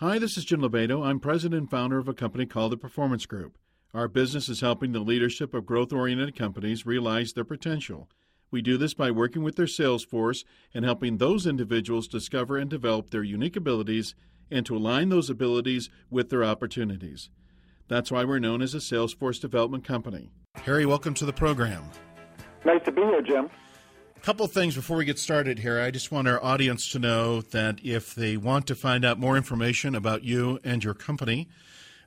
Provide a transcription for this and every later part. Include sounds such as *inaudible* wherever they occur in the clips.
Hi, this is Jim Lobato. I'm president and founder of a company called the Performance Group. Our business is helping the leadership of growth oriented companies realize their potential. We do this by working with their sales force and helping those individuals discover and develop their unique abilities and to align those abilities with their opportunities. That's why we're known as a Salesforce development company. Harry, welcome to the program. Nice to be here, Jim. Couple of things before we get started here. I just want our audience to know that if they want to find out more information about you and your company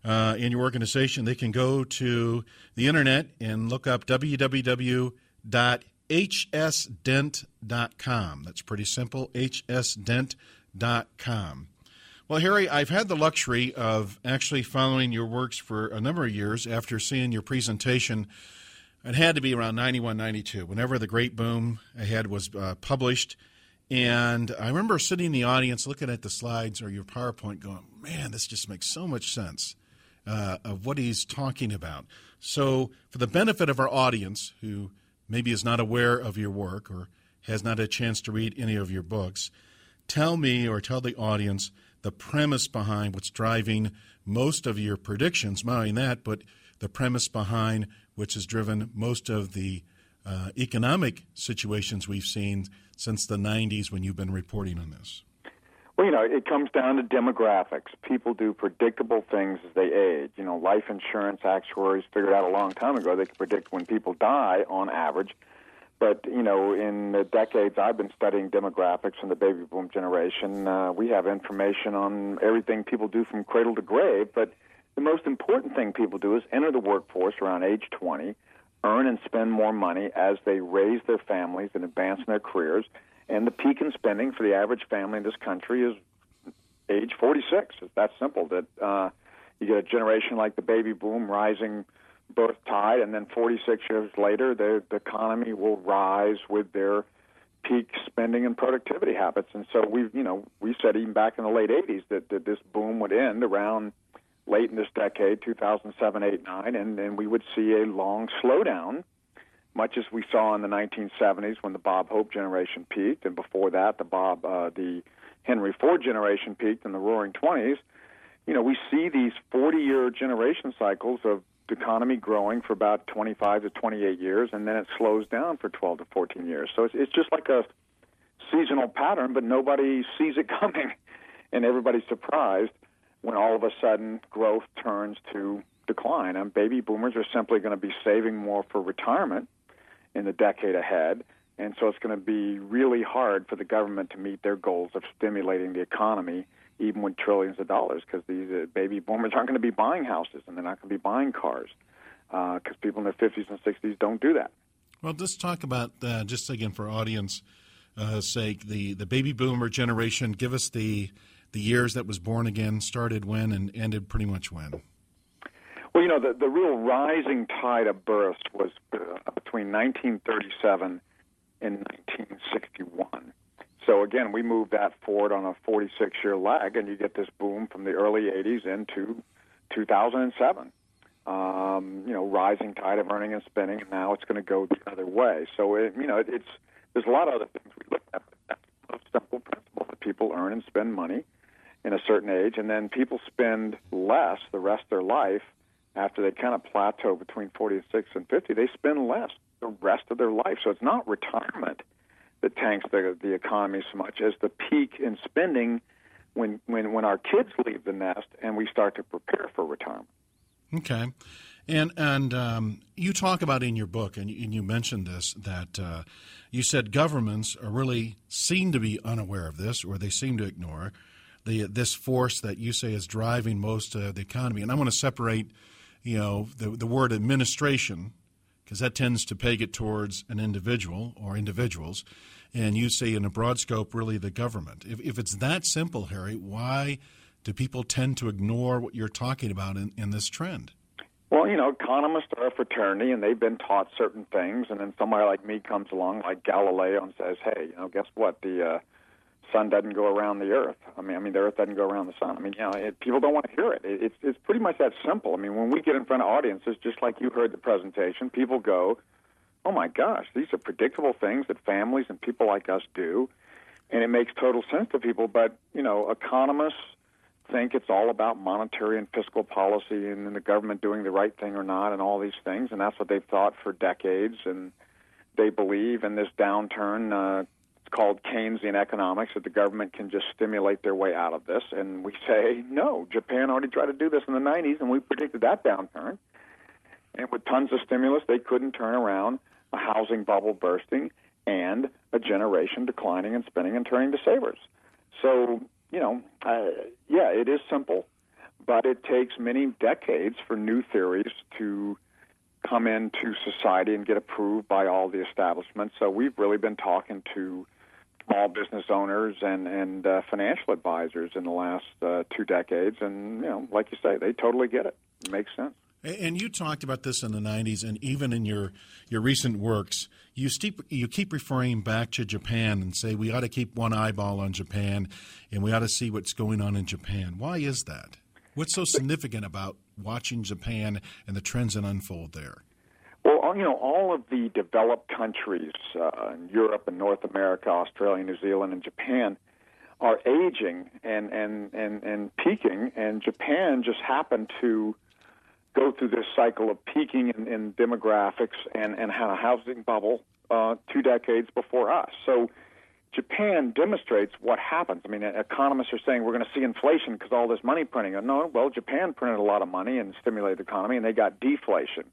uh, and your organization, they can go to the internet and look up www.hsdent.com. That's pretty simple, hsdent.com. Well, Harry, I've had the luxury of actually following your works for a number of years after seeing your presentation it had to be around 91, 92, whenever the great boom ahead was uh, published. And I remember sitting in the audience looking at the slides or your PowerPoint going, man, this just makes so much sense uh, of what he's talking about. So, for the benefit of our audience who maybe is not aware of your work or has not a chance to read any of your books, tell me or tell the audience the premise behind what's driving most of your predictions, mind that, but the premise behind which has driven most of the uh, economic situations we've seen since the 90s when you've been reporting on this? Well, you know, it comes down to demographics. People do predictable things as they age. You know, life insurance actuaries figured out a long time ago they can predict when people die on average. But, you know, in the decades I've been studying demographics in the baby boom generation, uh, we have information on everything people do from cradle to grave. But the most important thing people do is enter the workforce around age 20, earn and spend more money as they raise their families and advance in their careers. And the peak in spending for the average family in this country is age 46. It's that simple. That uh, you get a generation like the baby boom rising birth tide, and then 46 years later, the, the economy will rise with their peak spending and productivity habits. And so we've, you know, we said even back in the late 80s that, that this boom would end around late in this decade, 2007, 8, 9, and, and we would see a long slowdown, much as we saw in the 1970s when the Bob Hope generation peaked, and before that, the Bob, uh, the Henry Ford generation peaked in the Roaring 20s. You know, we see these 40-year generation cycles of the economy growing for about 25 to 28 years, and then it slows down for 12 to 14 years. So it's, it's just like a seasonal pattern, but nobody *laughs* sees it coming, and everybody's surprised when all of a sudden growth turns to decline. And baby boomers are simply going to be saving more for retirement in the decade ahead. And so it's going to be really hard for the government to meet their goals of stimulating the economy, even with trillions of dollars, because these uh, baby boomers aren't going to be buying houses and they're not going to be buying cars, because uh, people in their 50s and 60s don't do that. Well, let's talk about, uh, just again for audience uh, sake, the, the baby boomer generation. Give us the the years that was born again started when and ended pretty much when? Well, you know, the, the real rising tide of births was uh, between 1937 and 1961. So again, we moved that forward on a 46 year lag, and you get this boom from the early 80s into 2007. Um, you know, rising tide of earning and spending, and now it's going to go the other way. So, it, you know, it, it's there's a lot of other things we look at, but that's most simple principle that people earn and spend money in a certain age, and then people spend less the rest of their life after they kind of plateau between 46 and 50. They spend less the rest of their life. So it's not retirement that tanks the the economy so much as the peak in spending when when when our kids leave the nest and we start to prepare for retirement. Okay. And and um, you talk about in your book, and you, and you mentioned this that uh, you said governments are really seem to be unaware of this, or they seem to ignore the this force that you say is driving most of the economy. And I want to separate, you know, the the word administration because that tends to peg it towards an individual or individuals, and you say in a broad scope, really the government. If if it's that simple, Harry, why do people tend to ignore what you're talking about in, in this trend? Well, you know, economists are a fraternity, and they've been taught certain things, and then somebody like me comes along, like Galileo, and says, "Hey, you know, guess what? The uh, sun doesn't go around the earth. I mean, I mean, the earth doesn't go around the sun. I mean, you know, it, people don't want to hear it. it. It's it's pretty much that simple. I mean, when we get in front of audiences, just like you heard the presentation, people go, "Oh my gosh, these are predictable things that families and people like us do," and it makes total sense to people. But you know, economists, think it's all about monetary and fiscal policy and the government doing the right thing or not and all these things, and that's what they've thought for decades. And they believe in this downturn. Uh, called Keynesian economics that the government can just stimulate their way out of this. And we say no. Japan already tried to do this in the 90s, and we predicted that downturn. And with tons of stimulus, they couldn't turn around a housing bubble bursting and a generation declining and spending and turning to savers. So, you know, uh, yeah, it is simple, but it takes many decades for new theories to come into society and get approved by all the establishments. So we've really been talking to small business owners and and uh, financial advisors in the last uh, two decades, and you know, like you say, they totally get it. It makes sense. And you talked about this in the '90s, and even in your your recent works, you keep you keep referring back to Japan and say we ought to keep one eyeball on Japan, and we ought to see what's going on in Japan. Why is that? What's so significant about watching Japan and the trends that unfold there? Well, you know, all of the developed countries uh, in Europe and North America, Australia, New Zealand, and Japan are aging and and and and peaking, and Japan just happened to go through this cycle of peaking in, in demographics and, and had a housing bubble uh, two decades before us. So Japan demonstrates what happens. I mean, economists are saying we're going to see inflation because all this money printing. No, well, Japan printed a lot of money and stimulated the economy, and they got deflation.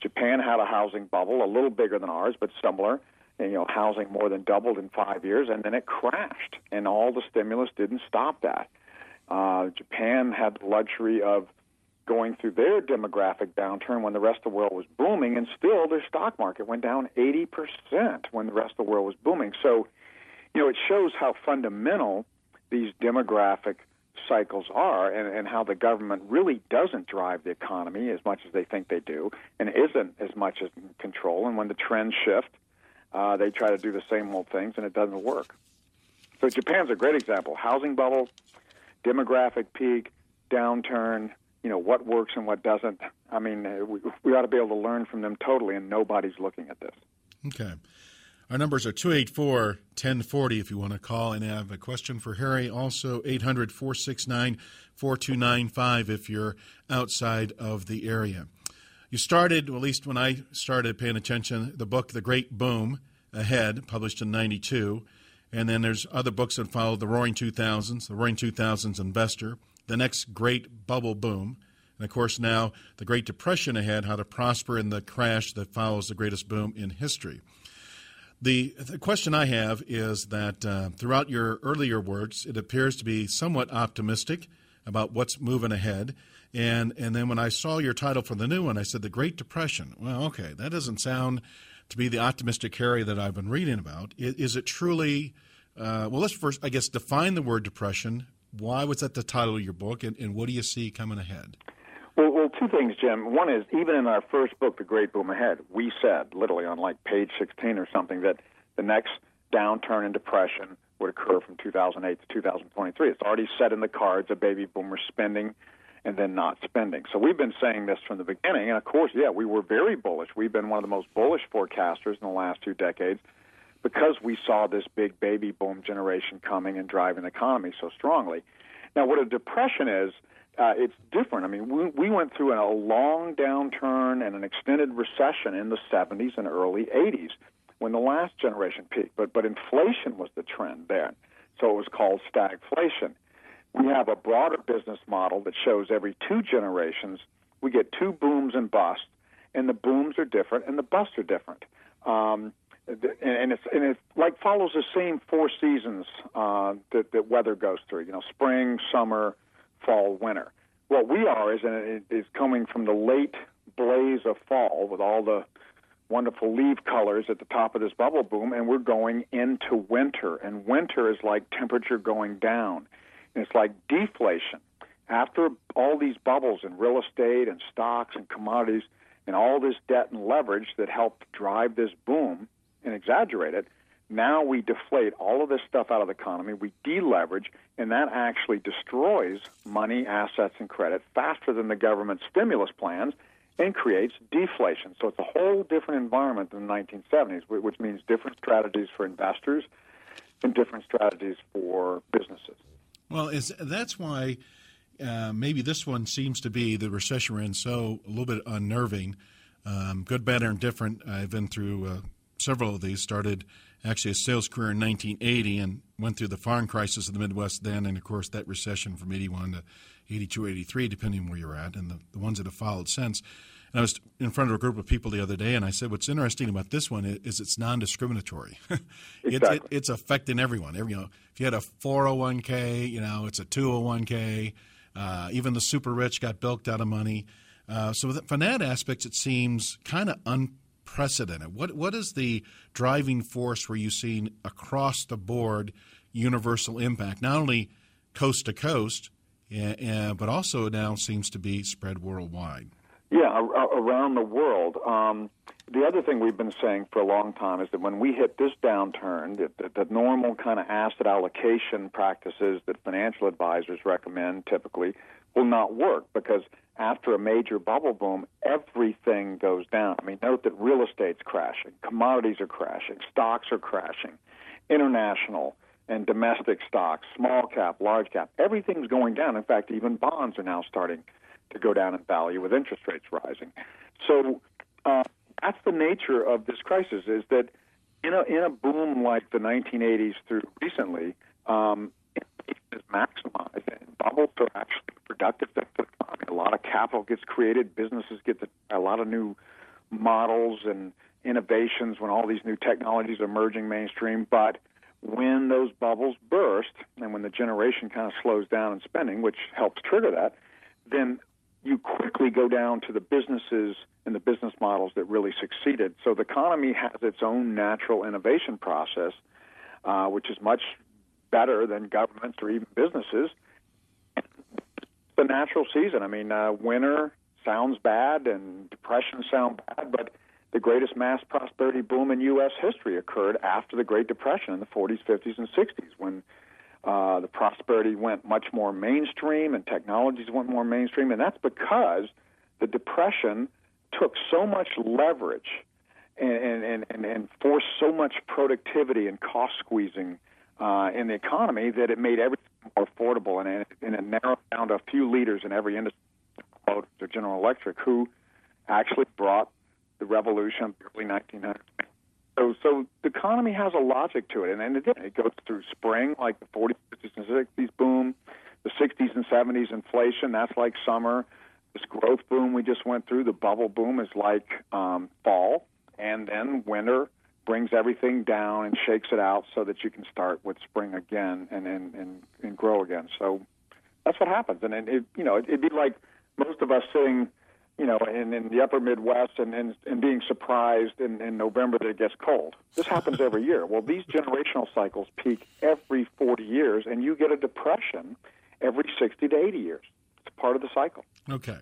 Japan had a housing bubble, a little bigger than ours, but similar. And, you know, housing more than doubled in five years, and then it crashed, and all the stimulus didn't stop that. Uh, Japan had the luxury of going through their demographic downturn when the rest of the world was booming, and still their stock market went down 80% when the rest of the world was booming. So, you know, it shows how fundamental these demographic cycles are and, and how the government really doesn't drive the economy as much as they think they do and isn't as much as in control. And when the trends shift, uh, they try to do the same old things and it doesn't work. So Japan's a great example. Housing bubble, demographic peak, downturn, you know what works and what doesn't. I mean, we, we ought to be able to learn from them totally, and nobody's looking at this. Okay. Our numbers are 284 1040 if you want to call and have a question for Harry. Also, 800 469 4295 if you're outside of the area. You started, at least when I started paying attention, the book The Great Boom Ahead, published in 92. And then there's other books that followed The Roaring 2000s, The Roaring 2000s Investor, the next great bubble boom. And of course, now the Great Depression ahead, how to prosper in the crash that follows the greatest boom in history. The, the question I have is that uh, throughout your earlier words, it appears to be somewhat optimistic about what's moving ahead. And, and then when I saw your title for the new one, I said The Great Depression. Well, okay, that doesn't sound to be the optimistic Harry that I've been reading about. Is, is it truly, uh, well, let's first, I guess, define the word depression why was that the title of your book, and, and what do you see coming ahead? Well, two things, Jim. One is even in our first book, The Great Boom Ahead, we said, literally on like page 16 or something, that the next downturn and depression would occur from 2008 to 2023. It's already set in the cards of baby boomer spending and then not spending. So we've been saying this from the beginning. And of course, yeah, we were very bullish. We've been one of the most bullish forecasters in the last two decades because we saw this big baby boom generation coming and driving the economy so strongly. Now, what a depression is, uh, it's different. I mean, we, we went through a long downturn and an extended recession in the 70s and early 80s when the last generation peaked, but, but inflation was the trend then. So it was called stagflation. We have a broader business model that shows every two generations we get two booms and busts, and the booms are different and the busts are different. Um, and it's and it like follows the same four seasons uh, that that weather goes through. You know, spring, summer, fall, winter. What we are is it is coming from the late blaze of fall with all the wonderful leaf colors at the top of this bubble boom, and we're going into winter. And winter is like temperature going down. And it's like deflation. After all these bubbles in real estate and stocks and commodities and all this debt and leverage that helped drive this boom, and exaggerate it. Now we deflate all of this stuff out of the economy, we deleverage, and that actually destroys money, assets, and credit faster than the government stimulus plans and creates deflation. So it's a whole different environment than the 1970s, which means different strategies for investors and different strategies for businesses. Well, is, that's why uh, maybe this one seems to be the recession we're in so a little bit unnerving. Um, good, bad, or indifferent. I've been through uh, several of these. Started actually a sales career in 1980 and went through the farm crisis of the Midwest then, and of course that recession from 81 to 82, 83, depending where you're at, and the, the ones that have followed since. And I was in front of a group of people the other day, and I said, "What's interesting about this one is, it's non-discriminatory. *laughs* exactly. it, it's affecting everyone. Every, you know, if you had a 401k, you know, it's a 201k. Uh, even the super rich got bilked out of money. Uh, so from that aspect, it seems kind of unprecedented. What what is the driving force where you've seen across the board universal impact, not only coast to coast, uh, but also now seems to be spread worldwide? Yeah, around the world. Um, the other thing we've been saying for a long time is that when we hit this downturn, that the normal kind of asset allocation practices that financial advisors recommend typically will not work because after a major bubble boom, everything goes down. I mean, note that real estate's crashing, commodities are crashing, stocks are crashing, international and domestic stocks, small cap, large cap, everything's going down. In fact, even bonds are now starting to go down in value with interest rates rising. So uh, that's the nature of this crisis: is that in a in a boom like the 1980s through recently, um, is maximized, and bubbles are actually productive for the economy. A lot of capital gets created, businesses get the, a lot of new models and innovations when all these new technologies are emerging mainstream, but when those bubbles burst and when the generation kind of slows down in spending, which helps trigger that, then you quickly go down to the businesses and the business models that really succeeded. So the economy has its own natural innovation process, uh, which is much better than governments or even businesses. The natural season. I mean, uh, winter sounds bad and depression sound bad, but the greatest mass prosperity boom in U.S. history occurred after the Great Depression in the 40s, 50s, and 60s when uh, the prosperity went much more mainstream and technologies went more mainstream, and that's because the Depression took so much leverage and, and, and, and forced so much productivity and cost squeezing uh, in the economy that it made everything more affordable, and it, and it narrowed down to a few leaders in every industry, to General Electric, who actually brought the revolution of the early 1900s so, so the economy has a logic to it, and, and it, it goes through spring, like the 40s, 50s, and 60s boom, the 60s and 70s inflation. That's like summer. This growth boom we just went through, the bubble boom, is like um, fall, and then winter brings everything down and shakes it out so that you can start with spring again and and and, and grow again. So that's what happens, and, and it, you know it, it'd be like most of us sitting you know, in, in the upper Midwest and, and, and being surprised in, in November that it gets cold. This happens *laughs* every year. Well, these generational cycles peak every 40 years, and you get a depression every 60 to 80 years. It's part of the cycle. Okay.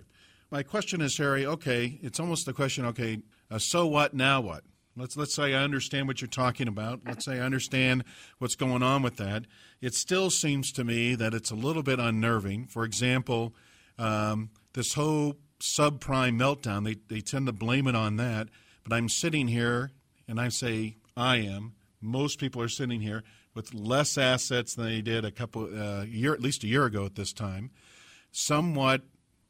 My question is, Harry, okay, it's almost the question, okay, uh, so what, now what? Let's let's say I understand what you're talking about. Let's say I understand what's going on with that. It still seems to me that it's a little bit unnerving. For example, um, this whole subprime meltdown. They, they tend to blame it on that. But I'm sitting here, and I say I am. Most people are sitting here with less assets than they did a couple uh, year, at least a year ago at this time. Somewhat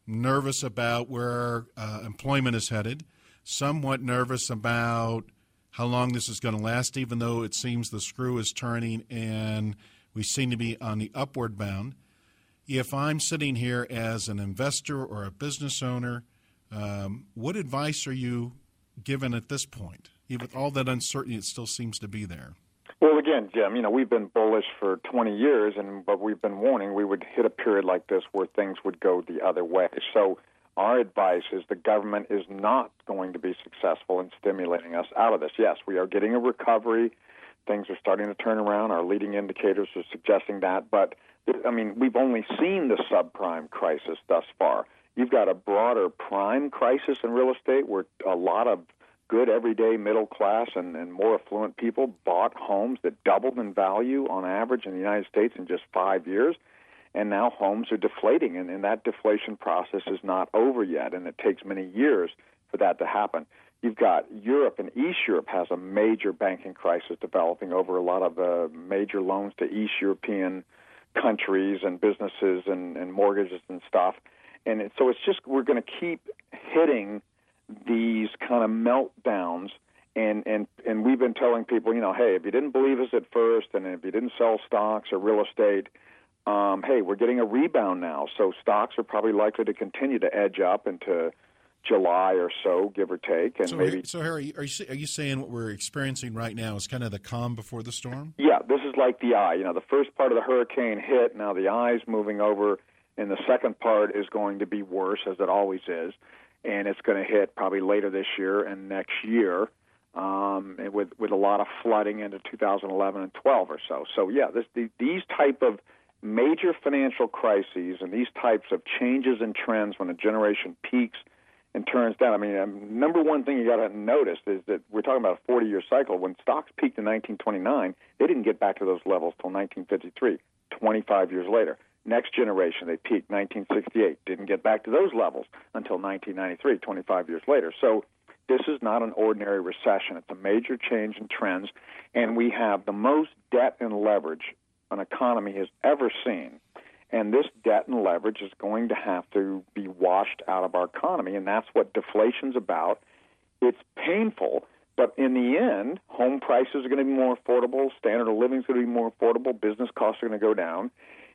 nervous about where uh, employment is headed. Somewhat nervous about how long this is going to last, even though it seems the screw is turning and we seem to be on the upward bound if I'm sitting here as an investor or a business owner, um, what advice are you given at this point? Even with all that uncertainty, it still seems to be there. Well, again, Jim, you know we've been bullish for 20 years, and but we've been warning we would hit a period like this where things would go the other way. So our advice is the government is not going to be successful in stimulating us out of this. Yes, we are getting a recovery. Things are starting to turn around. Our leading indicators are suggesting that, but I mean, we've only seen the subprime crisis thus far. You've got a broader prime crisis in real estate where a lot of good everyday middle class and, and more affluent people bought homes that doubled in value on average in the United States in just five years. And now homes are deflating, and, and that deflation process is not over yet, and it takes many years for that to happen. You've got Europe, and East Europe has a major banking crisis developing over a lot of uh, major loans to East European countries and businesses and, and mortgages and stuff. And it, so it's just we're going to keep hitting these kind of meltdowns. And, and and we've been telling people, you know, hey, if you didn't believe us at first, and if you didn't sell stocks or real estate, um, hey, we're getting a rebound now. So stocks are probably likely to continue to edge up into July or so, give or take, and so, maybe. So, Harry, are you are you saying what we're experiencing right now is kind of the calm before the storm? Yeah, this is like the eye. You know, the first part of the hurricane hit. Now the eye is moving over, and the second part is going to be worse, as it always is, and it's going to hit probably later this year and next year. Um, with with a lot of flooding into 2011 and 12 or so. So yeah, this, the, these type of major financial crises and these types of changes in trends when a generation peaks and turns down. I mean, um, number one thing you got to notice is that we're talking about a 40 year cycle. When stocks peaked in 1929, they didn't get back to those levels till 1953, 25 years later. Next generation, they peaked 1968, didn't get back to those levels until 1993, 25 years later. So this is not an ordinary recession. It's a major change in trends, and we have the most debt and leverage an economy has ever seen and this debt and leverage is going to have to be washed out of our economy, and that's what deflation's about. It's painful, but in the end, home prices are going to be more affordable, standard of living is going to be more affordable, business costs are going to go down.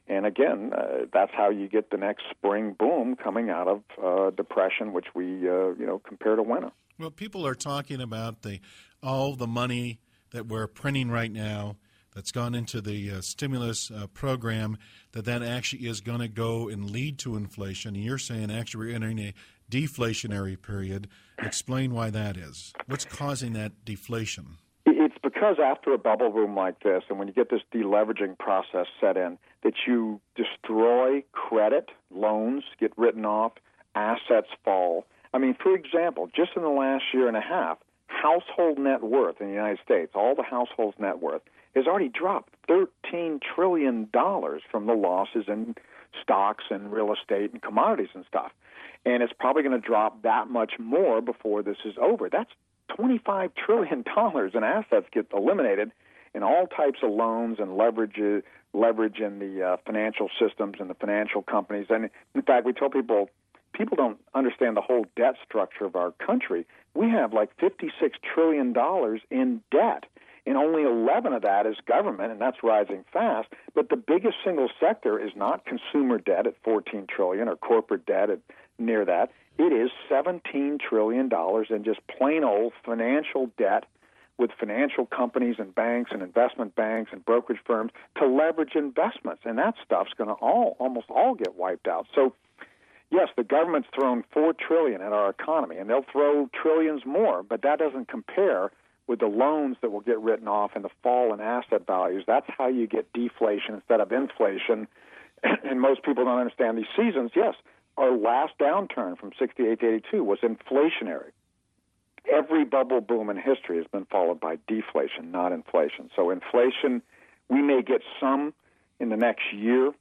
And again, uh, that's how you get the next spring boom coming out of uh, depression, which we uh, you know compare to winter. Well, people are talking about the all the money that we're printing right now that's gone into the uh, stimulus uh, program that that actually is going to go and lead to inflation. You're saying actually we're entering a deflationary period. Explain why that is. What's causing that deflation? It's because after a bubble boom like this, and when you get this deleveraging process set in, that you destroy credit, loans get written off, assets fall. I mean, for example, just in the last year and a half, household net worth in the United States, all the households' net worth, has already dropped $13 trillion from the losses in stocks and real estate and commodities and stuff. And it's probably going to drop that much more before this is over. That's $25 trillion *laughs* in assets get eliminated in all types of loans and leverage, leverage in the uh, financial systems and the financial companies. And in fact, we tell people people don't understand the whole debt structure of our country. We have like $56 trillion in debt and only 11 of that is government, and that's rising fast. But the biggest single sector is not consumer debt at 14 trillion or corporate debt at near that. It is 17 trillion dollars in just plain old financial debt with financial companies and banks and investment banks and brokerage firms to leverage investments, and that stuff's going to all almost all get wiped out. So. Yes, the government's thrown four trillion at our economy, and they'll throw trillions more, but that doesn't compare with the loans that will get written off and the fall in asset values. That's how you get deflation instead of inflation. *clears throat* and most people don't understand these seasons. Yes, our last downturn from 68 to 82 was inflationary. Every bubble boom in history has been followed by deflation, not inflation. So, inflation, we may get some in the next year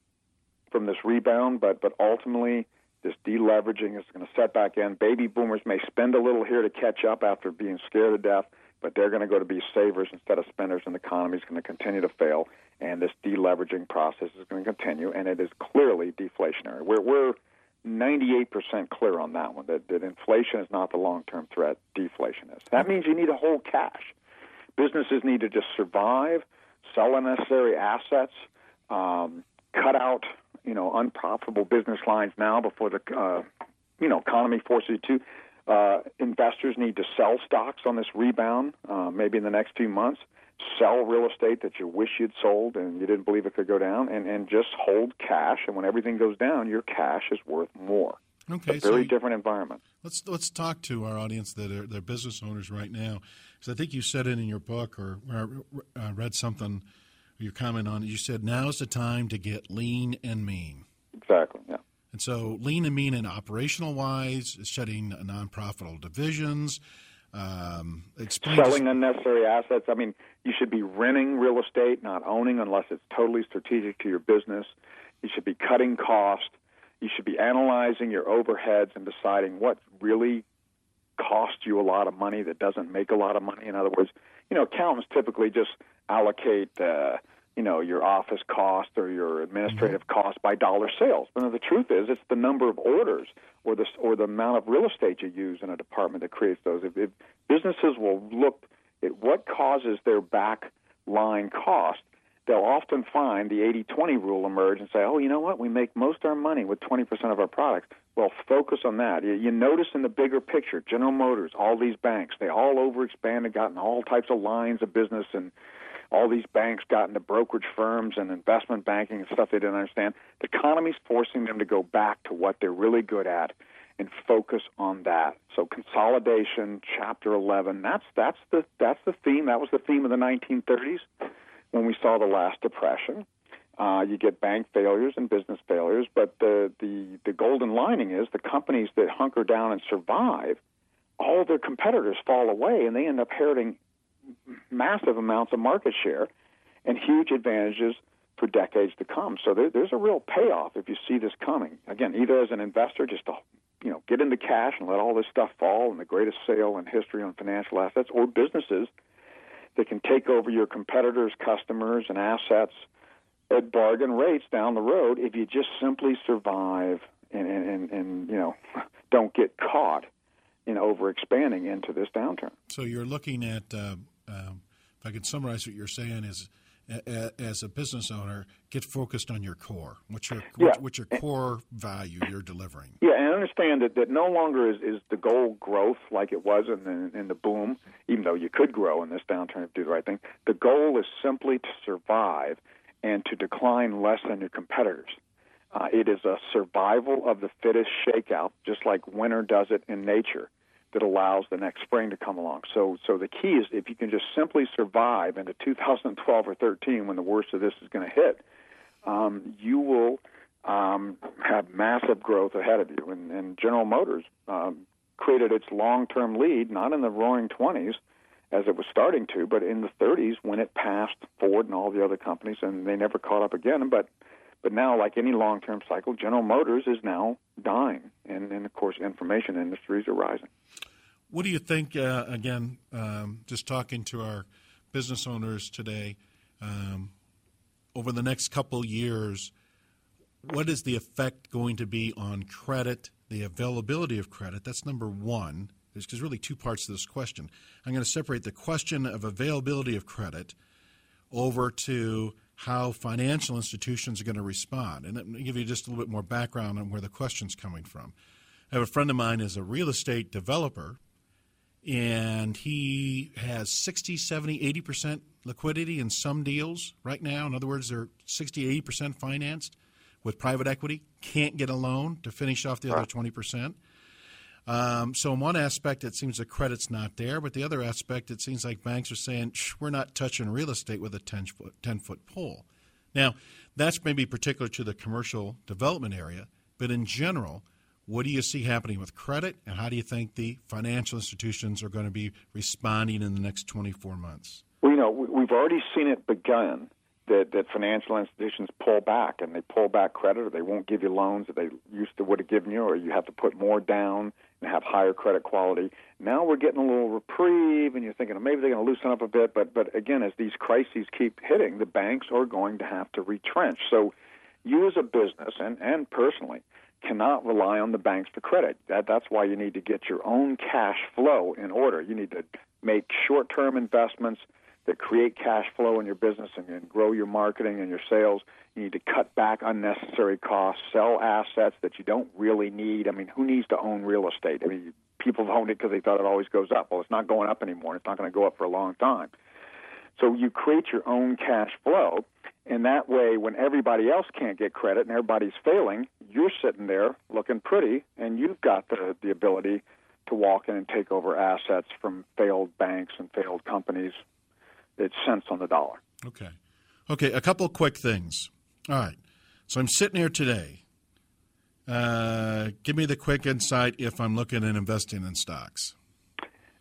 from this rebound, but, but ultimately, this deleveraging is going to set back in. Baby boomers may spend a little here to catch up after being scared to death but they're going to go to be savers instead of spenders, and the economy is going to continue to fail. And this deleveraging process is going to continue, and it is clearly deflationary. We're, we're 98% clear on that one that, that inflation is not the long term threat, deflation is. That means you need to hold cash. Businesses need to just survive, sell unnecessary assets, um, cut out you know unprofitable business lines now before the uh, you know economy forces you to. Uh, investors need to sell stocks on this rebound, uh, maybe in the next few months. Sell real estate that you wish you'd sold and you didn't believe it could go down, and, and just hold cash. And when everything goes down, your cash is worth more. Okay, it's a very so different environment. Let's let's talk to our audience that are they're business owners right now, because I think you said it in your book or, or uh, read something. Your comment on it. You said now's the time to get lean and mean. Exactly. And so lean and mean in operational wise, shedding non-profitable divisions, um, selling unnecessary assets. I mean, you should be renting real estate, not owning, unless it's totally strategic to your business. You should be cutting costs. You should be analyzing your overheads and deciding what really costs you a lot of money that doesn't make a lot of money. In other words, you know, accountants typically just allocate. Uh, you know your office cost or your administrative mm-hmm. cost by dollar sales. But the truth is, it's the number of orders or the or the amount of real estate you use in a department that creates those. If, if businesses will look at what causes their back line cost, they'll often find the 80-20 rule emerge and say, "Oh, you know what? We make most of our money with 20% of our products." Well, focus on that. You, you notice in the bigger picture, General Motors, all these banks, they all overexpanded, gotten all types of lines of business and all these banks got into brokerage firms and investment banking and stuff they didn't understand. The economy's forcing them to go back to what they're really good at and focus on that. So consolidation, chapter 11, that's that's the that's the theme. That was the theme of the 1930s when we saw the last depression. Uh, you get bank failures and business failures, but the, the the golden lining is the companies that hunker down and survive, all their competitors fall away, and they end up inheriting massive amounts of market share and huge advantages for decades to come. So there, there's a real payoff if you see this coming. Again, either as an investor, just to you know get into cash and let all this stuff fall, and the greatest sale in history on financial assets, or businesses that can take over your competitors' customers and assets at bargain rates down the road if you just simply survive and, and, and, and you know *laughs* don't get caught in overexpanding into this downturn. So you're looking at uh, um, if I could summarize what you're saying is, as a business owner, get focused on your core. What's your yeah. what's your core value you're delivering? Yeah, and understand that, that no longer is, is the goal growth like it was in the, in the boom, even though you could grow in this downturn if you do the right thing. The goal is simply to survive and to decline less than your competitors. Uh, it is a survival of the fittest shakeout, just like winter does it in nature that allows the next spring to come along. So, so the key is if you can just simply survive into 2012 or 13 when the worst of this is going to hit, um, you will um, have massive growth ahead of you. And, and General Motors um, created its long-term lead not in the Roaring 20s as it was starting to, but in the 30s when it passed Ford and all the other companies, and they never caught up again. But but now, like any long-term cycle, General Motors is now dying, and, and of course, information industries are rising. What do you think? Uh, again, um, just talking to our business owners today, um, over the next couple years, what is the effect going to be on credit, the availability of credit? That's number one. There's, there's really two parts to this question. I'm going to separate the question of availability of credit over to how financial institutions are going to respond. And let me give you just a little bit more background on where the question's coming from. I have a friend of mine is a real estate developer, and he has 60, 70, 80% liquidity in some deals right now. In other words, they're 60, 80% financed with private equity, can't get a loan to finish off the other 20%. Um, so, in one aspect, it seems the credit's not there, but the other aspect, it seems like banks are saying, we're not touching real estate with a 10 foot, 10 foot pole. Now, that's maybe particular to the commercial development area, but in general, what do you see happening with credit, and how do you think the financial institutions are going to be responding in the next 24 months? Well, you know, we've already seen it begun that, that financial institutions pull back and they pull back credit or they won't give you loans that they used to would have given you or you have to put more down and have higher credit quality. Now we're getting a little reprieve and you're thinking maybe they're going to loosen up a bit, but but again as these crises keep hitting, the banks are going to have to retrench. So you as a business and, and personally cannot rely on the banks for credit. That that's why you need to get your own cash flow in order. You need to make short-term investments that create cash flow in your business and, and grow your marketing and your sales. You need to cut back unnecessary costs, sell assets that you don't really need. I mean, who needs to own real estate? I mean, people have owned it because they thought it always goes up. Well, it's not going up anymore. And it's not going to go up for a long time. So you create your own cash flow, and that way, when everybody else can't get credit and everybody's failing, you're sitting there looking pretty, and you've got the the ability to walk in and take over assets from failed banks and failed companies it's cents on the dollar. Okay. Okay, a couple quick things. All right. So I'm sitting here today. Uh, give me the quick insight if I'm looking at investing in stocks.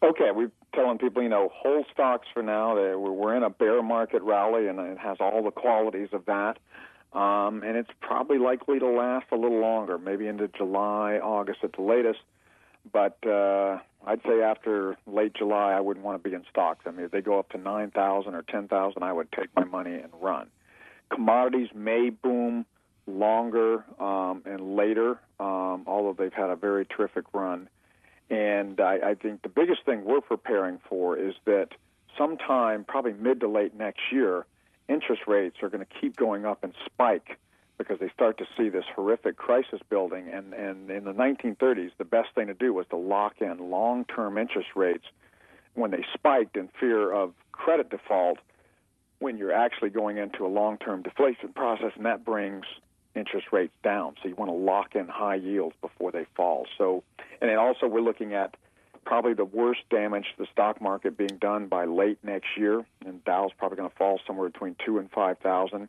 Okay, we're telling people, you know, hold stocks for now. We're in a bear market rally, and it has all the qualities of that. Um, and it's probably likely to last a little longer, maybe into July, August at the latest. But uh, I'd say after late July, I wouldn't want to be in stocks. I mean, if they go up to nine thousand or ten thousand, I would take my money and run. Commodities may boom longer um, and later, um, although they've had a very terrific run. And I, I think the biggest thing we're preparing for is that sometime, probably mid to late next year, interest rates are going to keep going up and spike because they start to see this horrific crisis building. And, and in the 1930s, the best thing to do was to lock in long term interest rates when they spiked in fear of credit default when you're actually going into a long term deflation process, and that brings interest rates down. So you want to lock in high yields before they fall. So, and then also we're looking at probably the worst damage to the stock market being done by late next year, and Dow's probably going to fall somewhere between two and five thousand.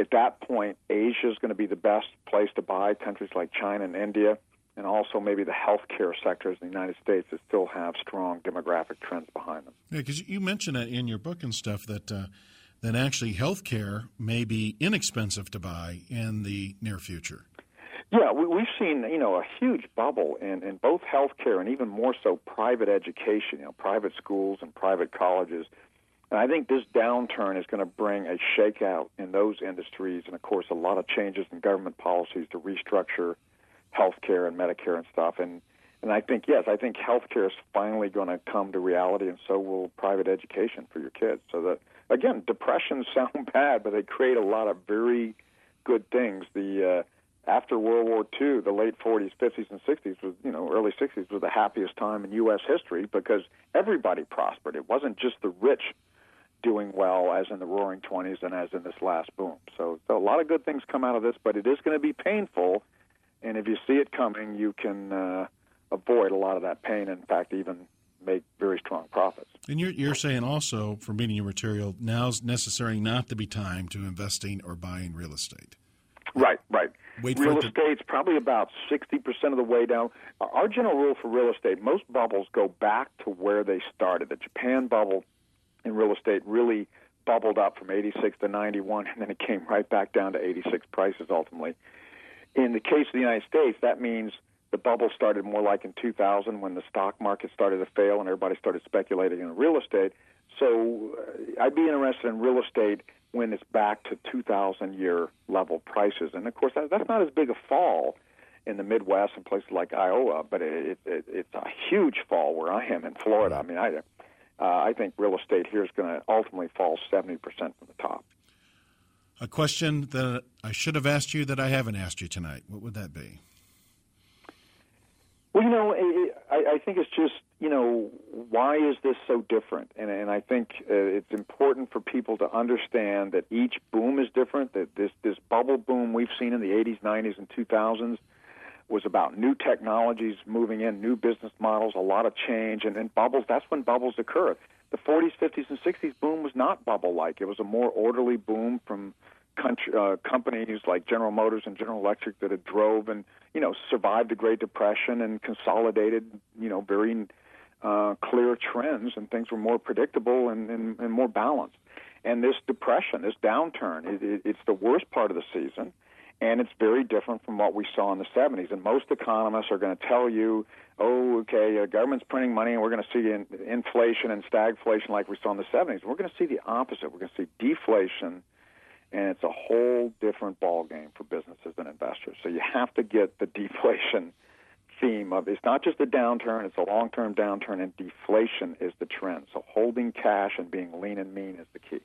At that point, Asia is going to be the best place to buy. Countries like China and India, and also maybe the healthcare sectors in the United States that still have strong demographic trends behind them. Yeah, because you mentioned that in your book and stuff that. Uh, that actually healthcare may be inexpensive to buy in the near future. Yeah, we, we've seen you know a huge bubble in, in both healthcare and even more so private education, you know, private schools and private colleges. And I think this downturn is going to bring a shakeout in those industries, and of course, a lot of changes in government policies to restructure healthcare and Medicare and stuff. And and I think yes, I think healthcare is finally going to come to reality, and so will private education for your kids. So that again, depressions *laughs* sound bad, but they create a lot of very good things. The uh, after World War II, the late 40s, 50s, and 60s was, you know, early 60s was the happiest time in U.S. history because everybody prospered. It wasn't just the rich doing well as in the Roaring 20s and as in this last boom. So, so a lot of good things come out of this, but it is going to be painful. And if you see it coming, you can uh, avoid a lot of that pain. In fact, even make very strong profits. And you're, you're saying also, for meeting your material, now's necessary not to be time to investing or buying real estate. Right, right. Wait real it to- estate's probably about 60% of the way down. Our general rule for real estate, most bubbles go back to where they started. The Japan bubble in real estate really bubbled up from 86 to 91, and then it came right back down to 86 prices ultimately. In the case of the United States, that means – the bubble started more like in 2000 when the stock market started to fail and everybody started speculating in real estate. So uh, I'd be interested in real estate when it's back to 2000 year level prices. And of course, that, that's not as big a fall in the Midwest and places like Iowa, but it, it, it's a huge fall where I am in Florida. I mean, I, uh, I think real estate here is going to ultimately fall 70% from the top. A question that I should have asked you that I haven't asked you tonight. What would that be? Well, you know, it, I, I think it's just you know why is this so different, and and I think uh, it's important for people to understand that each boom is different. That this this bubble boom we've seen in the 80s, 90s, and 2000s was about new technologies moving in, new business models, a lot of change, and then bubbles. That's when bubbles occur. The 40s, 50s, and 60s boom was not bubble-like. It was a more orderly boom from country, uh, companies like General Motors and General Electric that had drove and you know survived the Great Depression and consolidated you know very uh, clear trends and things were more predictable and, and, and more balanced. And this depression, this downturn, it, it, it's the worst part of the season, and it's very different from what we saw in the 70s. And most economists are going to tell you, oh, okay, the government's printing money, and we're going to see in, inflation and stagflation like we saw in the 70s. We're going to see the opposite. We're going to see deflation and it's a whole different ball game for businesses and investors. So you have to get the *laughs* deflation theme of it's not just a downturn, it's a long-term downturn, and deflation is the trend. So holding cash and being lean and mean is the key.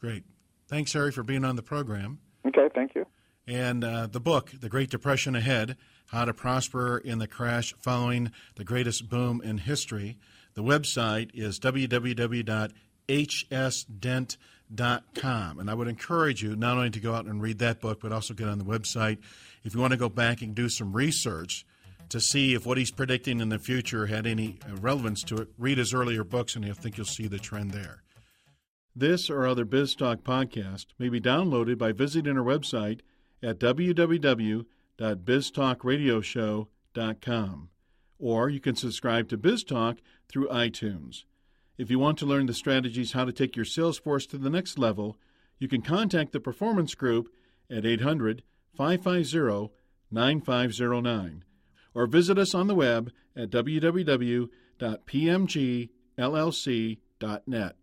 Great. Thanks, Harry, for being on the program. Okay, thank you. And uh, the book, The Great Depression Ahead How to Prosper in the Crash Following the Greatest Boom in History. The website is www.hsdent.com. And I would encourage you not only to go out and read that book, but also get on the website. If you want to go back and do some research to see if what he's predicting in the future had any relevance to it, read his earlier books and you'll think you'll see the trend there. This or other BizTalk podcast may be downloaded by visiting our website at www.biztalkradioshow.com. Or you can subscribe to BizTalk through iTunes. If you want to learn the strategies how to take your sales force to the next level, you can contact the Performance Group at 800 550 9509 or visit us on the web at www.pmgllc.net.